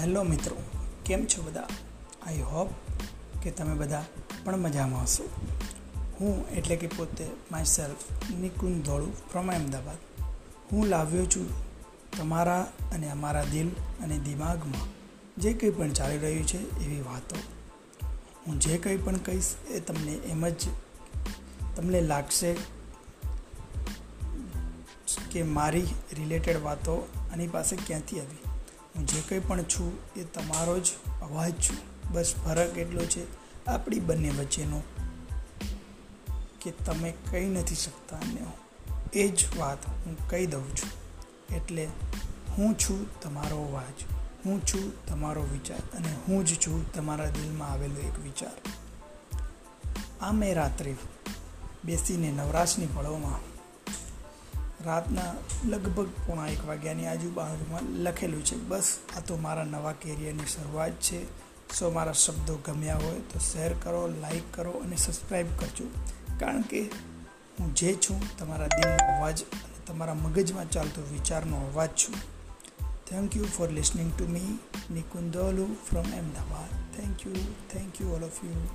Hello મિત્રો, કેમ છો બધા? આઈ હોપ કે તમે બધા પણ મજામાં હશો. હું એટલે કે પોતે myself Nikunj ધોળું from Ahmedabad હું લાવ્યો છું તમારા અને અમારા દિલ અને દિમાગમાં જે કંઈ પણ ચાલી રહ્યું છે એવી વાતો. હું જે કંઈ પણ કહીશ એ તમને એમ જ તમને લાગશે કે મારી રિલેટેડ વાતો આની પાસે ક્યાંથી આવી? હું જે કંઈ પણ છું એ તમારો જ અવાજ છું. બસ ફરક એટલો છે આપણી બંને વચ્ચેનો કે તમે કહી નથી શકતા અને એ જ વાત હું કહી દઉં છું. એટલે હું છું તમારો અવાજ, હું છું તમારો વિચાર અને હું જ છું તમારા દિલમાં આવેલો એક વિચાર. આ મેં રાત્રે બેસીને નવરાશની પળોમાં રાતના લગભગ પોણા એક વાગ્યાની આજુબાજુમાં લખેલું છે, બસ, આ તો મારા નવા કેરિયરની શરૂઆત છે. સો મારા શબ્દો ગમ્યા હોય તો શેર કરો લાઈક કરો અને સબસ્ક્રાઈબ કરજો. કારણ કે હું જે છું, તમારા દિલનો અવાજ અને તમારા મગજમાં ચાલતો વિચારનો અવાજ છું. Thank you for listening to me Nikundolu from Ahmedabad. Thank you thank you all of you